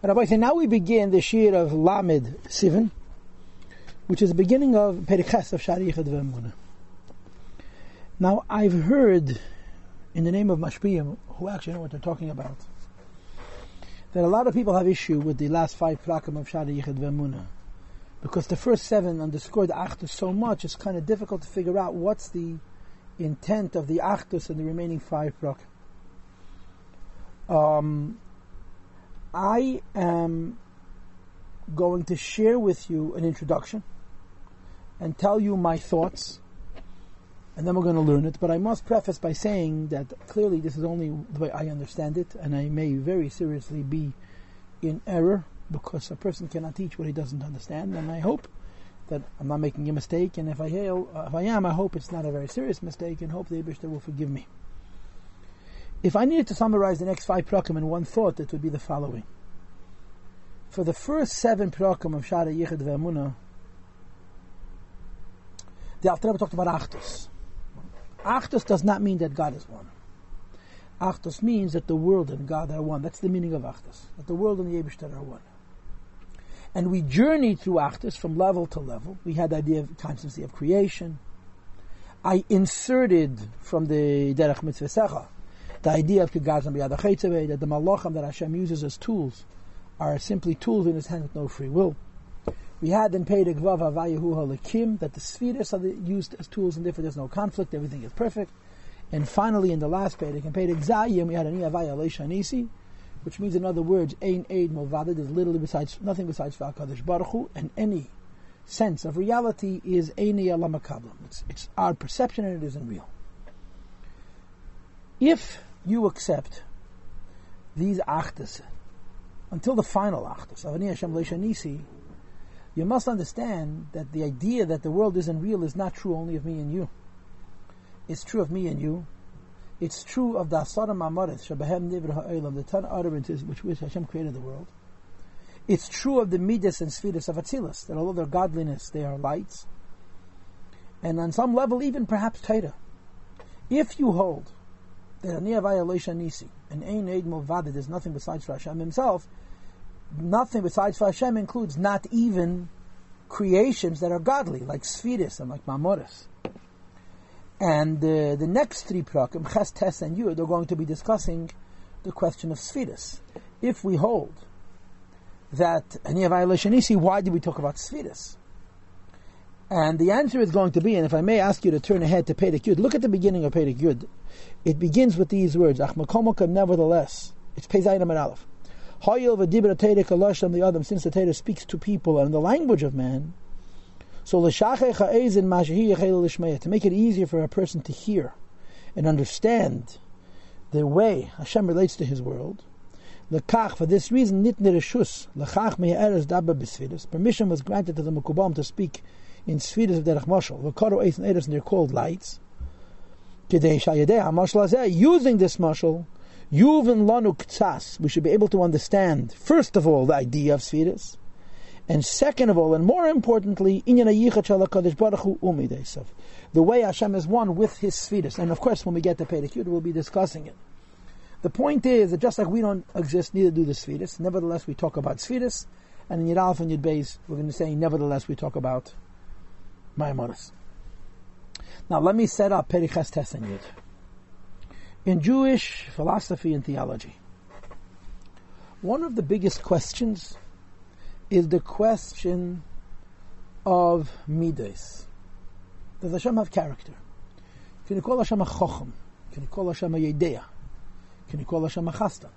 Rabbi say now we begin the Shir of Lamed Sivan, which is the beginning of Perikas of Shari Yichad V'Emunah. Now I've heard, in the name of Mashpiyim, who actually know what they're talking about, that a lot of people have issue with the last five prakim of Shari Yichad V'Emunah. Because the first seven underscore the so much, it's kind of difficult to figure out what's the intent of the Achdus and the remaining five prakim. Um, I am going to share with you an introduction and tell you my thoughts, and then we're going to learn it. But I must preface by saying that clearly this is only the way I understand it, and I may very seriously be in error because a person cannot teach what he doesn't understand. And I hope that I'm not making a mistake, and if I, if I am, I hope it's not a very serious mistake, and hope the Abishter will forgive me. If I needed to summarize the next five prakim in one thought, it would be the following. For the first seven prakim of Shara Yichud Ve'emunah, the Alter Rebbe talked about Achdus. Achdus does not mean that God is one. Achdus means that the world and God are one. That's the meaning of Achdus. That the world and the Yebishter are one. And we journeyed through Achdus from level to level. We had the idea of constancy of creation. I inserted from the Derech Mitzvah the idea of Kigazam B'Yad that the Malachim that Hashem uses as tools are simply tools in His hand with no free will. We had in Peirik Vav Havayahu Halakim that the spheres are used as tools and therefore there's no conflict, everything is perfect. And finally, in the last Peirik, in Zayim, we had an Avaya Leisha which means in other words, Ein Eid Movada, there's literally besides nothing besides Valkadosh Baruch Hu, and any sense of reality is Eini Alamakablam. It's, it's our perception and it isn't real. If you accept these achtas until the final achtas you must understand that the idea that the world isn't real is not true only of me and you. It's true of me and you. It's true of the Asara Mamaret, Shabahem Nivra Ha'olam, the ten utterances which, which Hashem created the world. It's true of the Midas and Sfidas of Atzilus, that although they're godliness, they are lights. And on some level, even perhaps Taita. If you hold that Aniyavaya Leisha Nisi, and Ein Eid there's nothing besides for Hashem himself, nothing besides for Hashem includes not even creations that are godly, like Sfiris and like Mamoris. And uh, the next three prakim, Ches, Tes, and Yud, are going to be discussing the question of Sfiris. If we hold that Aniyavaya Nisi, why did we talk about Sfiris? And the answer is going to be, and if I may ask you to turn ahead to Perek Yud, look at the beginning of Perek Yud. It begins with these words, Achmakomokim, nevertheless. It's Pezayim and Aleph. Hoyil v'dibra Teirek Alasham the Adam, since the Torah speaks to people and the language of man, so to make it easier for a person to hear and understand the way Hashem relates to His world. Lekach, for this reason, nitne reshus, lekach me'eres b'svidus. Permission was granted to the Mekubam to speak in Svidus of Derech Moshel. V'karo eis and eres, and they're called lights. Using this mashal, Yuvin lanu ktsas, we should be able to understand, first of all, the idea of Svidus, and second of all, and more importantly, the way Hashem is one with His Svidus. And of course, when we get to Pedicure, we'll be discussing it. The point is that just like we don't exist, neither do the Svidus. Nevertheless, we talk about Svidus, and in Yud and Yud Beis, we're going to say, nevertheless, we talk about Maimonis. Now let me set up Perichas Tesenyud. In Jewish philosophy and theology, one of the biggest questions is the question of midas. Does Hashem have character? Can you call Hashem a chochem? Can you call Hashem a yedeah? Can you call Hashem a chasta?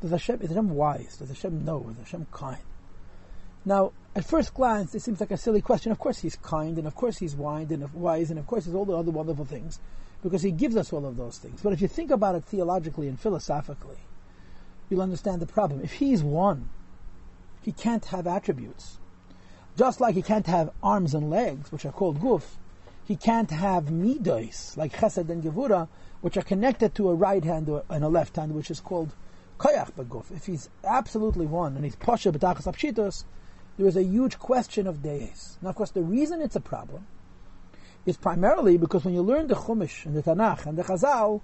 Does Hashem, is Hashem wise? Does Hashem know? Is Hashem kind? Now, at first glance, it seems like a silly question. Of course, he's kind, and of course, he's wise, and wise, and of course, he's all the other wonderful things, because he gives us all of those things. But if you think about it theologically and philosophically, you'll understand the problem. If he's one, he can't have attributes. Just like he can't have arms and legs, which are called guf, he can't have midos, like chesed and gevura, which are connected to a right hand and a left hand, which is called koyach beguf. If he's absolutely one, and he's posha b'tachas apshitos, there is a huge question of days. Now, of course, the reason it's a problem is primarily because when you learn the Chumash and the Tanakh and the Chazal,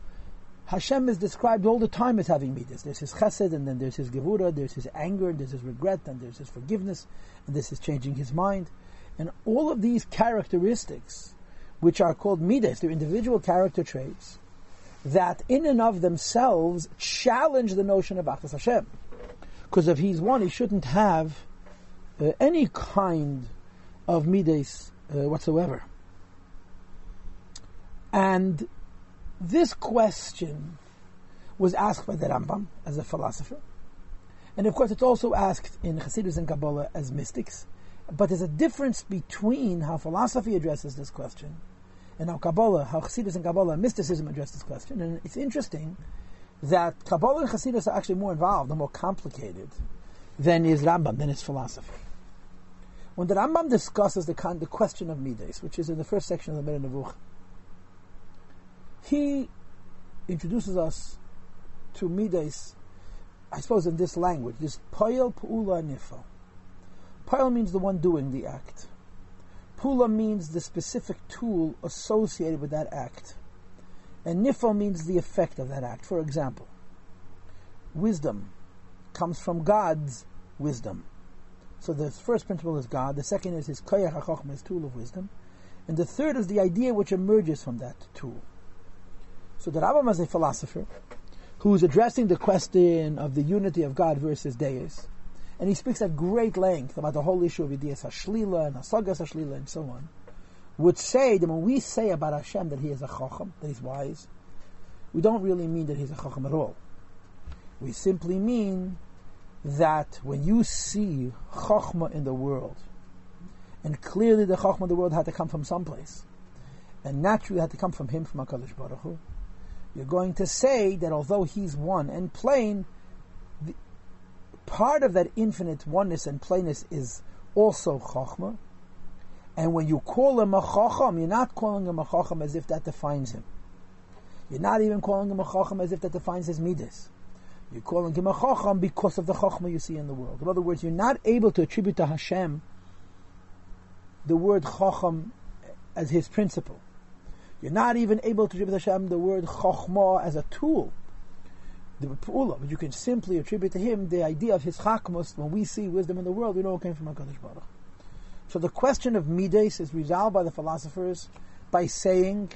Hashem is described all the time as having midas. There's his chesed, and then there's his gevura, there's his anger, and there's his regret, and there's his forgiveness, and this is changing his mind. And all of these characteristics, which are called midas, they're individual character traits, that in and of themselves challenge the notion of Achas Hashem. Because if he's one, he shouldn't have uh, any kind of midas uh, whatsoever. And this question was asked by the Rambam as a philosopher. And of course, it's also asked in Hasidus and Kabbalah as mystics. But there's a difference between how philosophy addresses this question and how Kabbalah, how Hasidus and Kabbalah mysticism address this question. And it's interesting that Kabbalah and Hasidus are actually more involved and more complicated than is Rambam, than is philosophy. When the Rambam discusses the, the question of Midas, which is in the first section of the Nevuch, he introduces us to Midas, I suppose in this language, this Poyel Pu'ula Nifal. Poyel means the one doing the act. Pula means the specific tool associated with that act. And Nifal means the effect of that act. For example, wisdom comes from God's wisdom. So the first principle is God, the second is his koyach HaChochma, his tool of wisdom, and the third is the idea which emerges from that tool. So the Rambam is a philosopher who is addressing the question of the unity of God versus Deus, and he speaks at great length about the whole issue of Yidiyas Hashlila and Hasagas Hashlila and so on, would say that when we say about Hashem that he is a Chacham, that he's wise, we don't really mean that he's a Chacham at all. We simply mean that when you see Chachma in the world, and clearly the Chachma in the world had to come from someplace, and naturally had to come from him, from HaKadosh Baruch Hu, you're going to say that although he's one and plain, the, part of that infinite oneness and plainness is also Chachma. And when you call him a Chacham, you're not calling him a Chacham as if that defines him. You're not even calling him a Chacham as if that defines his Midas. You're calling him a Chacham because of the Chachma you see in the world. In other words, you're not able to attribute to Hashem the word Chacham as his principle. You're not even able to attribute to Hashem the word Chokhmah as a tool, the Pa'ula, but you can simply attribute to him the idea of his Chakmos. When we see wisdom in the world, we know it came from HaKadosh Baruch. So the question of Midas is resolved by the philosophers by saying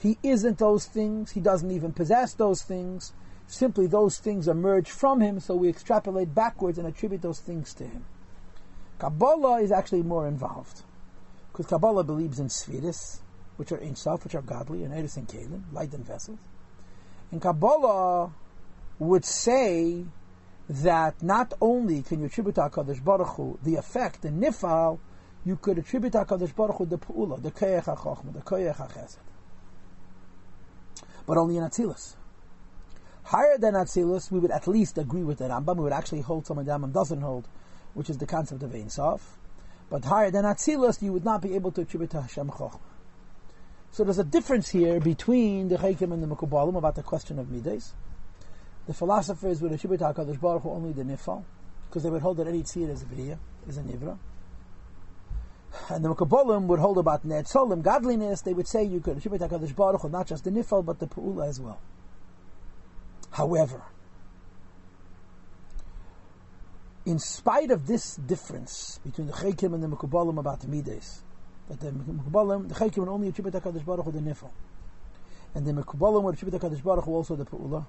he isn't those things, he doesn't even possess those things, simply those things emerge from him, so we extrapolate backwards and attribute those things to him. Kabbalah is actually more involved, because Kabbalah believes in Sfiris, which are Ein Sof, which are godly, and Eris and Kalim, light and vessels. And Kabbalah would say that not only can you attribute HaKadosh Baruch Hu the effect, the nifal, you could attribute HaKadosh Baruch Hu the pu'ula, the koyach HaChochma, the koyach HaChesed. But only in Atzilus. Higher than Atzilus, we would at least agree with the Rambam. We would actually hold something the Rambam doesn't hold, which is the concept of Ein Sof. But higher than Atzilus, you would not be able to attribute to Hashem Chochma. So there's a difference here between the Chaykim and the Mekubalim about the question of Midas. The philosophers would attribute to HaKadosh Baruch Hu only the Nifal, because they would hold that any tzir is a Vriya, is a Nivra. And the Mekubalim would hold about Netzolim, godliness, they would say you could attribute to HaKadosh Baruch Hu not just the Nifal, but the Pu'ula as well. However, in spite of this difference between the Chaykim and the Mekubalim about the Midas, that the Mekubalim, the Chaykim would only attribute HaKadosh Baruch Hu the Nifal. And the Mekubalim would attribute HaKadosh Baruch Hu also the Pu'ula.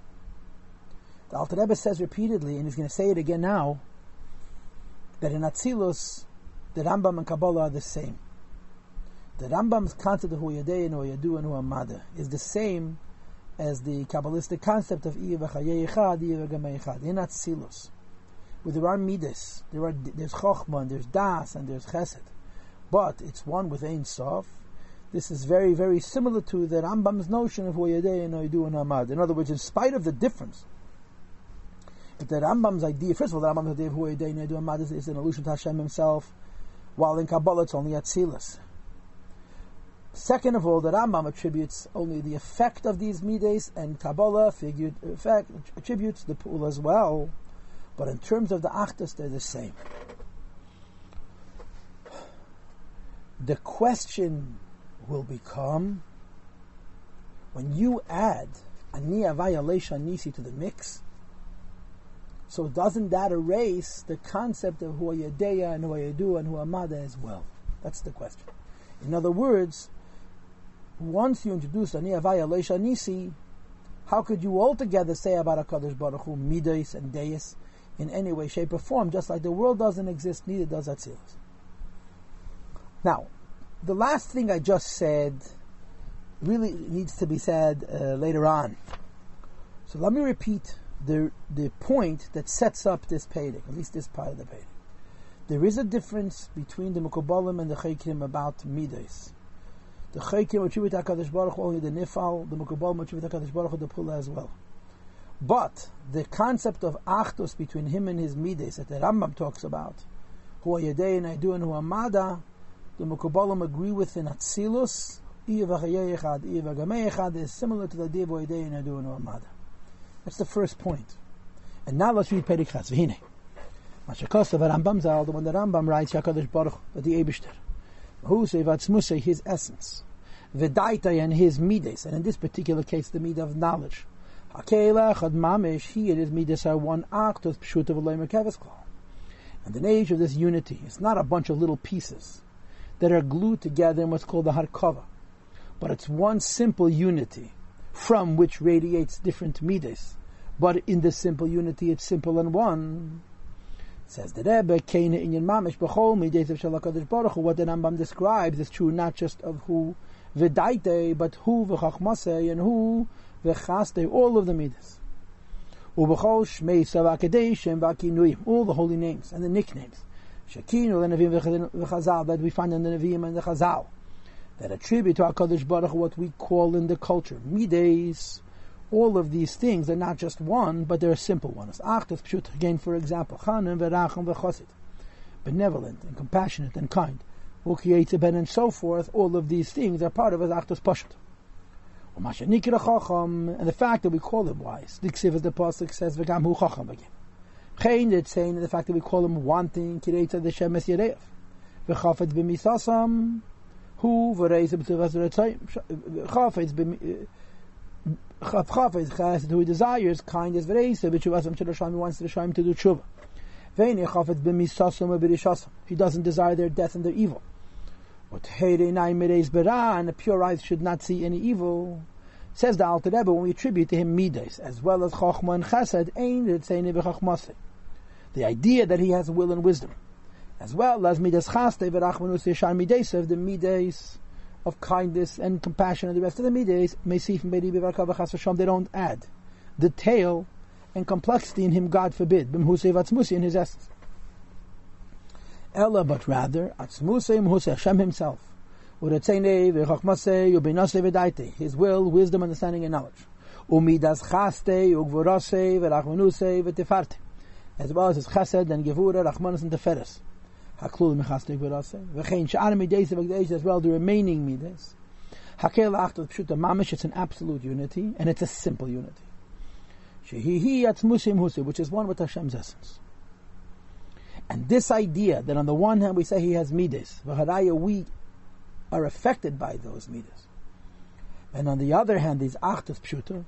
The Alter Rebbe says repeatedly, and he's going to say it again now, that in Atzilus, the Rambam and Kabbalah are the same. The Rambam's concept of Hu Yadei and Hu Yadu and Hu Amada is the same as the Kabbalistic concept of echad. In Atzilus, where there are Midas, there are, there's Chochma, and there's Das, and there's Chesed but it's one with Ein Sof. This is very, very similar to the Rambam's notion of Hoyadeh and Oidu and Ahmad. In other words, in spite of the difference, if the Rambam's idea, first of all, the Rambam's idea of Hoyadeh and Oidu Ahmad is, is, an allusion to Hashem himself, while in Kabbalah it's only Atzilus. Second of all, the Rambam attributes only the effect of these midas, and Kabbalah figured, effect, attributes the pool as well. But in terms of the Achdus, they're the same. The question will become when you add ani avaya leisha nisi to the mix, so doesn't that erase the concept of who yadeya and who yadu and who amada as well? That's the question. In other words, once you introduce ani avaya leisha nisi, how could you altogether say about Hakadosh Baruch Hu midas and deis in any way, shape, or form? Just like the world doesn't exist, neither does Atzilus. Now, the last thing I just said really needs to be said uh, later on. So let me repeat the the point that sets up this painting, at least this part of the painting. There is a difference between the Mekubalim and the Chaykim about Midas. The Chaykim attribute HaKadosh Baruch Hu only the Nifal, the Mekubalim attribute HaKadosh Baruch Hu the Pula as well. But the concept of Achdus between him and his Midas that the Rambam talks about, Hu Yadei and Aidu and Hu Amada, the Mekubalim agree with in Atzilus, is similar to the idea of Yadei and Aidu and Hu Amada. That's the first point. And now let's read Perik Chaz. V'hine. Mashakos Rambam Zal, the one that Rambam writes, Shakadosh Baruch, the Eibishter. Who say Vatzmusay, his essence. V'daita and his midas, and in this particular case, the midah of knowledge. Hakela he and his midas are one act of pshut of And the age of this unity, it's not a bunch of little pieces that are glued together in what's called the harkava, but it's one simple unity from which radiates different midas but in the simple unity, it's simple and one. Says the Rebbe, Kaina Inyan Mamish B'chol Midays of Shalakadosh Baruch. What the Rambam describes is true not just of who V'daite, but who V'chachmase and who V'chaste, all of the Midas. U'b'chol Shmei and V'akinuyim, all the holy names and the nicknames. Shekinu, the Nevi'im V'chazal, that we find in the Nevi'im and the Chazal, that attribute to HaKadosh Baruch what we call in the culture, Midays, all of these things are not just one, but they're simple ones. Achtas pshut, again, for example, chanim v'racham v'chosid, benevolent and compassionate and kind, ben and so forth. All of these things are part of his achtas pashut. And the fact that we call him wise, the ksiv as the pasuk says, v'gam hu chacham again. Chayin, it's saying the fact that we call him wanting, kireita the shemes yerev, v'chafetz b'misasam, hu v'reis b'tuvas chafetz eh, Chafchafet chesed who desires kindness v'reisa b'tshuvasam shel he wants the Rishayim to do tshuva. Ve'ini chafetz b'misasam b'rishasam he doesn't desire their death and their evil. And the pure eyes should not see any evil. Says the Alter Rebbe when we attribute to him midas as well as chachma and chesed b'chachmase. The idea that he has will and wisdom, as well as midas chaste v'rachmanus yeshar of the midas of kindness and compassion and the rest of the midas, may see from Badi Bivakhasham, they don't add detail and complexity in him, God forbid, b'mhusei in his essence. Ella, but rather, atzmusei mhusei, Hashem himself, his will, wisdom, understanding, and knowledge. Umidas chaste, ugvorose, v'rachmanuse, v'tefarte. As well as his chesed and gevura, rachmanus and teferes haklul mechastek v'rase. V'chein she'ar mides v'gdeish as well the remaining mides. Hakel achtot pshuta mamish. It's an absolute unity and it's a simple unity. Shehihi atzmusim husi, which is one with Hashem's essence. And this idea that on the one hand we say he has midas, v'haraya we are affected by those midas, and on the other hand these achtos pshuta,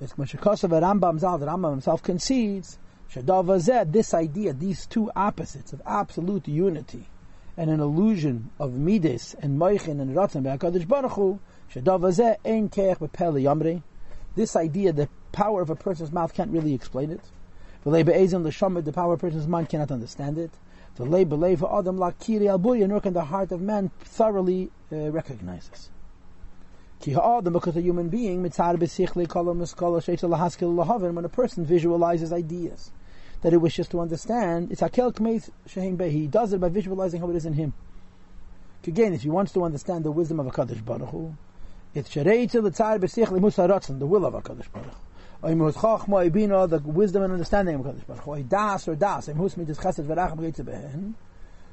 it's Meshikosav Rambam Zal, the Rambam himself concedes Shadavazeh, this idea, these two opposites of absolute unity and an illusion of Midas and Moichin and Ratzon Be'akadosh Baruch Hu, Shadavazeh ein keich bepele yamri. This idea, the power of a person's mouth can't really explain it. The power of person's mind cannot understand it. The labor for Adam lakiri al nor can the heart of man thoroughly uh, recognizes. Ki ha'adam, because a human being, mitzar b'sichle kolam eskola sheitzah lahaskil lahavin, when a person visualizes ideas that he wishes to understand, it's akel kmeith shehin beh. He does it by visualizing how it is in him. Again, if he wants to understand the wisdom of a Kadosh Baruch Hu, it's shereitzah l'tzar b'sichle musaratzen, the will of a Kadosh Baruch The wisdom and understanding of a Baruch Hu. Das or das, oim hus mitis chesed v'racham geitzah behen.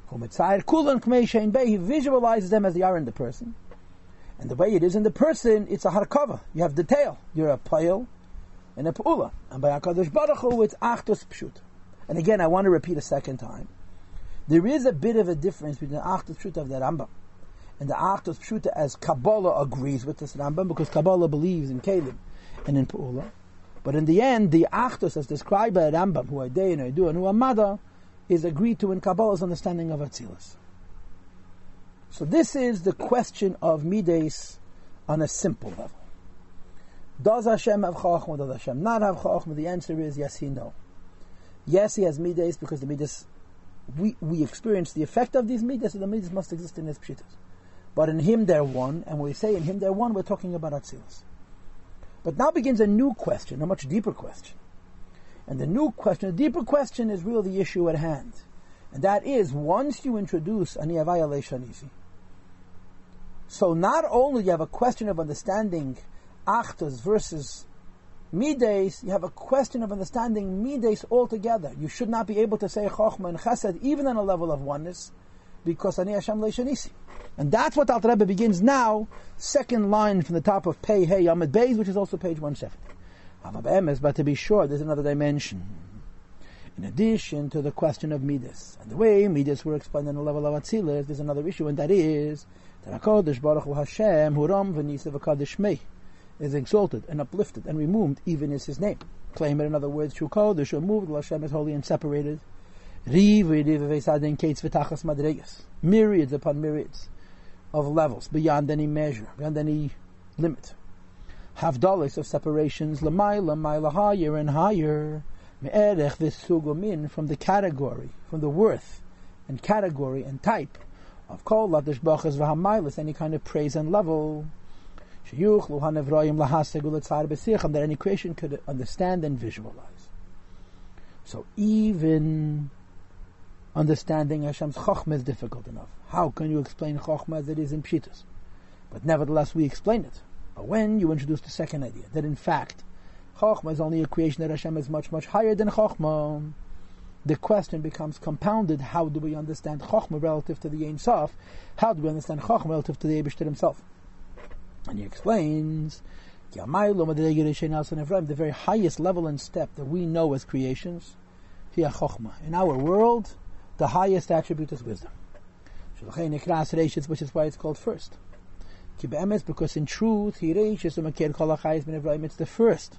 Hu mitzayir kulan kmeith shehin beh. He visualizes them as they are in the person. And the way it is in the person, it's a harkava. You have detail. You're a pile and a pula. And by HaKadosh Baruch Hu, it's achtos pshut. And again, I want to repeat a second time. There is a bit of a difference between the achtos pshut of the Rambam and the achtos pshut as Kabbalah agrees with this Rambam because Kabbalah believes in Kalim and in Pa'ula. But in the end, the Achdus as described by Rambam, who Adei and Aidu and who Amada, is agreed to in Kabbalah's understanding of Atzilus. So this is the question of Mides on a simple level. Does Hashem have Chachma? Does Hashem not have Chachma? The answer is yes, he no. Yes, he has Midas because the Midas, we, we experience the effect of these Midas, so the Midas must exist in his Pshitas. But in him they're one, and when we say in him they're one, we're talking about Atzilus. But now begins a new question, a much deeper question. And the new question, the deeper question is really the issue at hand. And that is, once you introduce Ani Avaya Leishanisi, so not only you have a question of understanding Achtas versus Mides, you have a question of understanding Mides altogether. You should not be able to say Chochma and Chesed even on a level of oneness, because Ani Hashem Leishanisi. And that's what Alter Rebbe begins now, second line from the top of Pei Hey Yamid Beis, which is also page 170. But to be sure, there's another dimension. In addition to the question of Midas. And the way Midas were explained on the level of Atzilus, there's another issue, and that is that HaKadosh Baruch Hu Hashem, Huram V'Nisa V'Kadosh Mei, is exalted and uplifted and removed, even is his name. Claim it in other words, Shu Kodesh, removed, Hashem is holy and separated. Myriads upon myriads of levels, beyond any measure, beyond any limit. Have dollars of separations, lamaila, maila higher and higher, me'erech v'sugumin, from the category, from the worth and category and type of kol ladish bachas v'hamailis, any kind of praise and level, sheyuchlu hanevroyim lahaseg uletzar b'sicham, that any creation could understand and visualize. So even understanding Hashem's Chokhmah is difficult enough. How can you explain Chokhmah as it is in Pshitas? But nevertheless, we explain it. But when you introduce the second idea, that in fact, Chokhmah is only a creation that Hashem is much, much higher than Chokhmah, the question becomes compounded. How do we understand Chokhmah relative to the Ein Sof? How do we understand Chokhmah relative to the Abishter himself? And he explains, the very highest level and step that we know as creations, in our world, the highest attribute is wisdom. Which is why it's called first. Because in truth, it's the first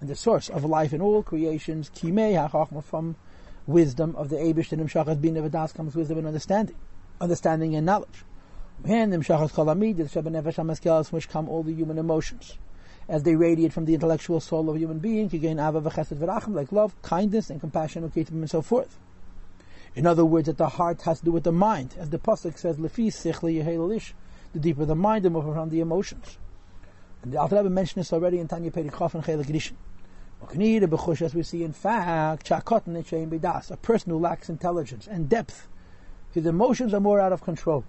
and the source of life in all creations. From wisdom of the Abish and Nimshachas bin Nevadas comes wisdom and understanding, understanding and knowledge. Which come all the human emotions as they radiate from the intellectual soul of a human being, like love, kindness, and compassion, and so forth. In other words, that the heart has to do with the mind. As the Pasuk says, Lefi sichli the deeper the mind, the more profound the emotions. And the Alter Rebbe mentioned this already in Tanya Perikhof and Chelik Rishon. As we see, in fact, a person who lacks intelligence and depth, his emotions are more out of control.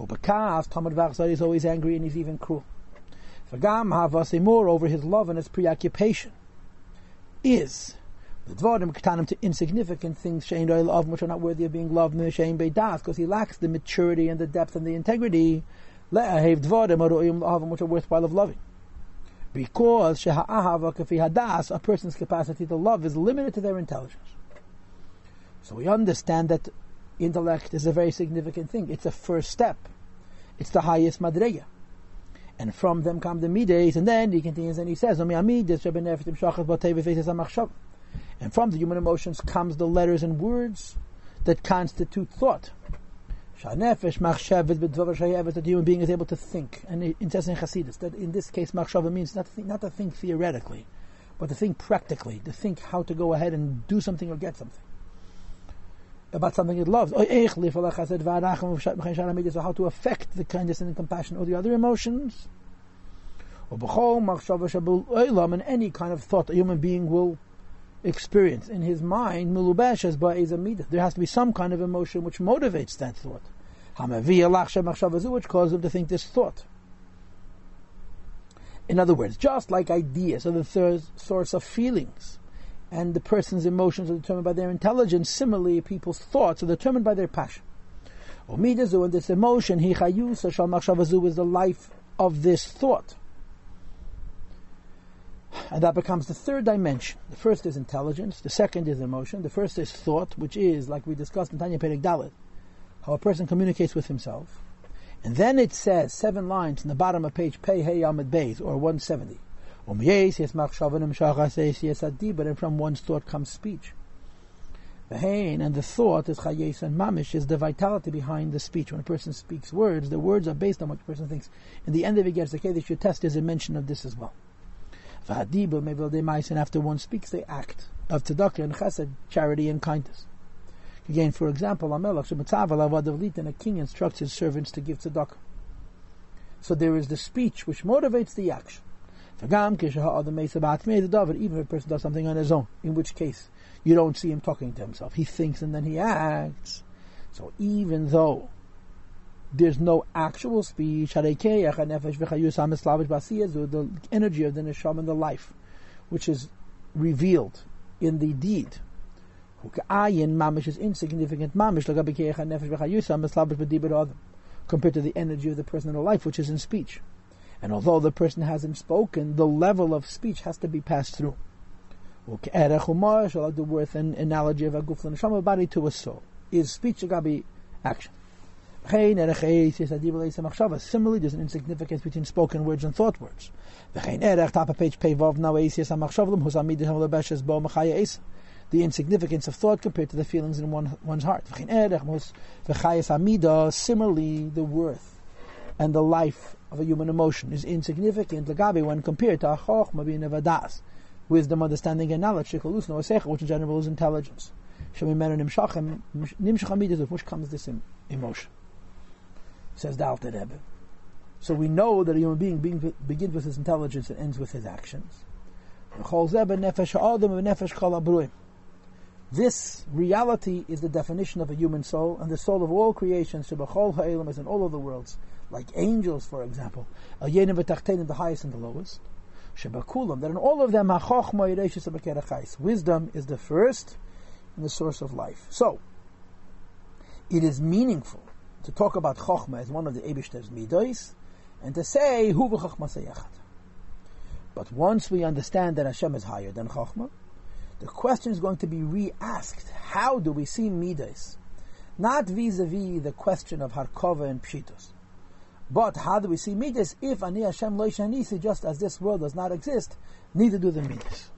is always angry and he's even cruel. Moreover, his love and his preoccupation is the dvarim ketanim to insignificant things shein of which are not worthy of being loved shein beidas because he lacks the maturity and the depth and the integrity le'ahev dvarim which are worthwhile of loving. Because sheha'ahava kafi hadas, a person's capacity to love is limited to their intelligence. So we understand that intellect is a very significant thing. It's a first step. It's the highest madrega. And from them come the mides, and then he continues and he says, and from the human emotions comes the letters and words that constitute thought. That the human being is able to think. And it says in Hasidus that in this case, machshava means not to, think, not to think theoretically, but to think practically, to think how to go ahead and do something or get something. About something it loves. So how to affect the kindness and the compassion or the other emotions. And any kind of thought a human being will experience in his mind, there has to be some kind of emotion which motivates that thought. Which causes him to think this thought. In other words, just like ideas are the third source of feelings, and the person's emotions are determined by their intelligence, similarly, people's thoughts are determined by their passion. And this emotion, is the life of this thought. And that becomes the third dimension. The first is intelligence, the second is emotion, the first is thought, which is, like we discussed in Tanya Perek Dalet, how a person communicates with himself. And then it says, seven lines in the bottom of page Pei Hey Amid Beis, or 170. But from one's thought comes speech. And the thought is chayes and mamish is the vitality behind the speech. When a person speaks words, the words are based on what the person thinks. In the end of it gets the Kedesh your test is a mention of this as well. And after one speaks, they act of tzedakah and chesed, charity and kindness. Again, for example, vadavlita and a king instructs his servants to give tzedakah. So there is the speech which motivates the action. Even if a person does something on his own, in which case you don't see him talking to himself. He thinks and then he acts. So even though there's no actual speech, the energy of the neshama and the life, which is revealed in the deed. Is insignificant. Compared to the energy of the person in the life, which is in speech. And although the person hasn't spoken, the level of speech has to be passed through. The worth an analogy of a guf neshama body to a soul is speech gabi action. Er similarly, there's an insignificance between spoken words and thought words. Er page the insignificance of thought compared to the feelings in one, one's heart. Er similarly, the worth and the life of a human emotion is insignificant when compared to wisdom, understanding, and knowledge, which in general is intelligence. Which comes this emotion? Says the Alter Rebbe. So we know that a human being begins with his intelligence and ends with his actions. This reality is the definition of a human soul, and the soul of all creation, Shibakhol Hailam is in all of the worlds, like angels, for example, the highest and the lowest. That in all of them, wisdom is the first and the source of life. So, it is meaningful to talk about Chokhmah as one of the Ebishter's midos, and to say, Hu But once we understand that Hashem is higher than Chokhmah, the question is going to be re-asked. How do we see Midas? Not vis-a-vis the question of Harkova and Pshitos. But how do we see Midas? If Ani Hashem Lo just as this world does not exist, neither do the Midas.